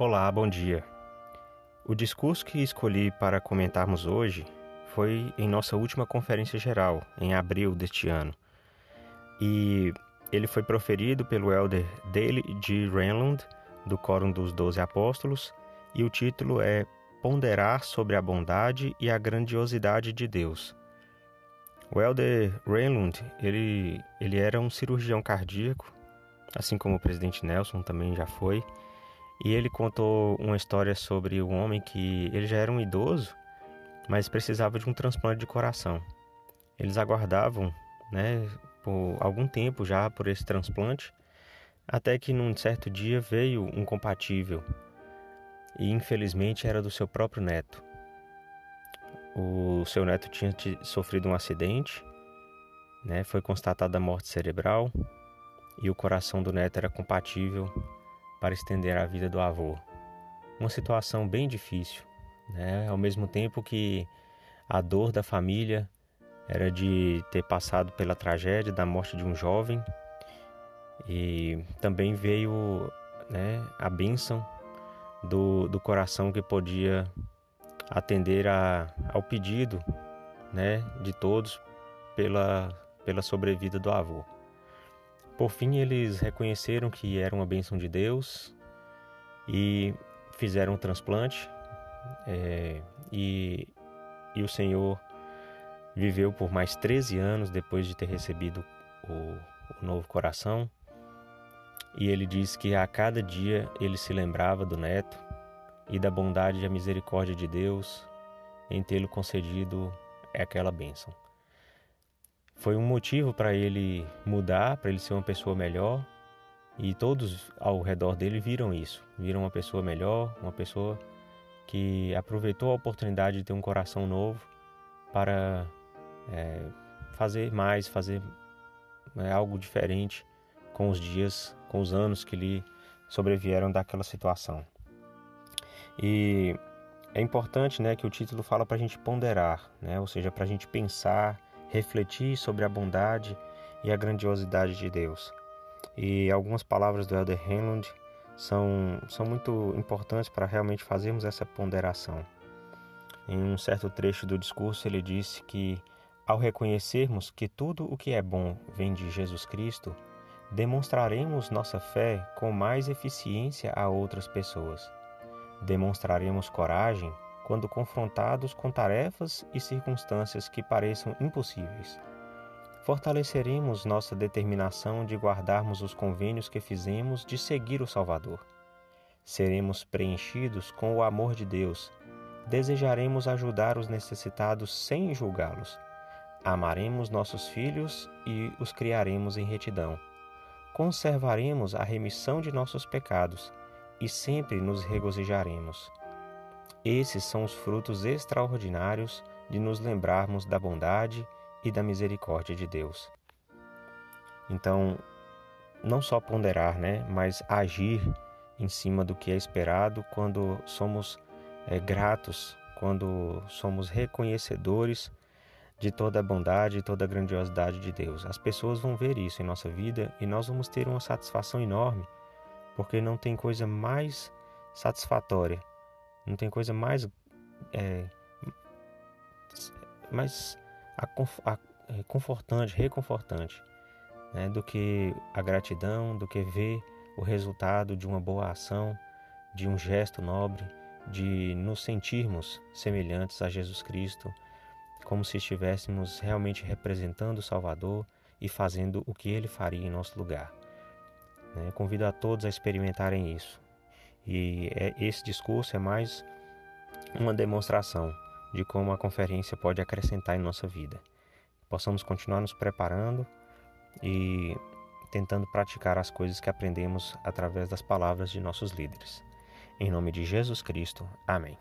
Olá, bom dia. O discurso que escolhi para comentarmos hoje foi em nossa última conferência geral, em abril deste ano. E ele foi proferido pelo elder Dale G. Renlund, do Quórum dos Doze Apóstolos, e o título é Ponderar sobre a bondade e a grandiosidade de Deus. O elder Renlund, ele, ele era um cirurgião cardíaco, assim como o presidente Nelson também já foi, e ele contou uma história sobre um homem que ele já era um idoso, mas precisava de um transplante de coração. Eles aguardavam, né, por algum tempo já por esse transplante, até que num certo dia veio um compatível e infelizmente era do seu próprio neto. O seu neto tinha sofrido um acidente, né, foi constatada a morte cerebral e o coração do neto era compatível para estender a vida do avô. Uma situação bem difícil, né? Ao mesmo tempo que a dor da família era de ter passado pela tragédia da morte de um jovem e também veio né, a bênção do, do coração que podia atender a, ao pedido né, de todos pela, pela sobrevida do avô. Por fim, eles reconheceram que era uma bênção de Deus e fizeram um transplante. É, e, e o Senhor viveu por mais 13 anos depois de ter recebido o, o novo coração. E ele diz que a cada dia ele se lembrava do neto e da bondade e a misericórdia de Deus em tê-lo concedido aquela bênção foi um motivo para ele mudar, para ele ser uma pessoa melhor. E todos ao redor dele viram isso, viram uma pessoa melhor, uma pessoa que aproveitou a oportunidade de ter um coração novo para é, fazer mais, fazer é, algo diferente com os dias, com os anos que lhe sobrevieram daquela situação. E é importante né, que o título fala para a gente ponderar, né, ou seja, para a gente pensar refletir sobre a bondade quando confrontados com tarefas e circunstâncias que pareçam impossíveis. Fortaleceremos nossa determinação de guardarmos os convênios que fizemos de seguir o Salvador. Seremos preenchidos com o amor de Deus. Desejaremos ajudar os necessitados sem julgá-los. Amaremos nossos filhos e os criaremos em retidão. Conservaremos a remissão de nossos pecados e sempre nos regozijaremos. Esses são os frutos extraordinários de nos lembrarmos da bondade e da misericórdia de Deus. Então, não só ponderar, né, mas agir em cima do que é esperado quando somos é, gratos, quando somos reconhecedores de toda a bondade e toda a grandiosidade de Deus. As pessoas vão ver isso em nossa vida e nós vamos ter uma satisfação enorme, porque não tem coisa mais satisfatória não tem coisa mais é, mais a, a, é, confortante, reconfortante, né, do que a gratidão, do que ver o resultado de uma boa ação, de um gesto nobre, de nos sentirmos semelhantes a Jesus Cristo, como se estivéssemos realmente representando o Salvador e fazendo o que ele faria em nosso lugar. Né? Convido a todos a experimentarem isso. E é, esse discurso é mais uma demonstração de como a conferência pode acrescentar em nossa vida. Possamos continuar nos preparando e tentando praticar as coisas que aprendemos através das palavras de nossos líderes. Em nome de Jesus Cristo. Amém.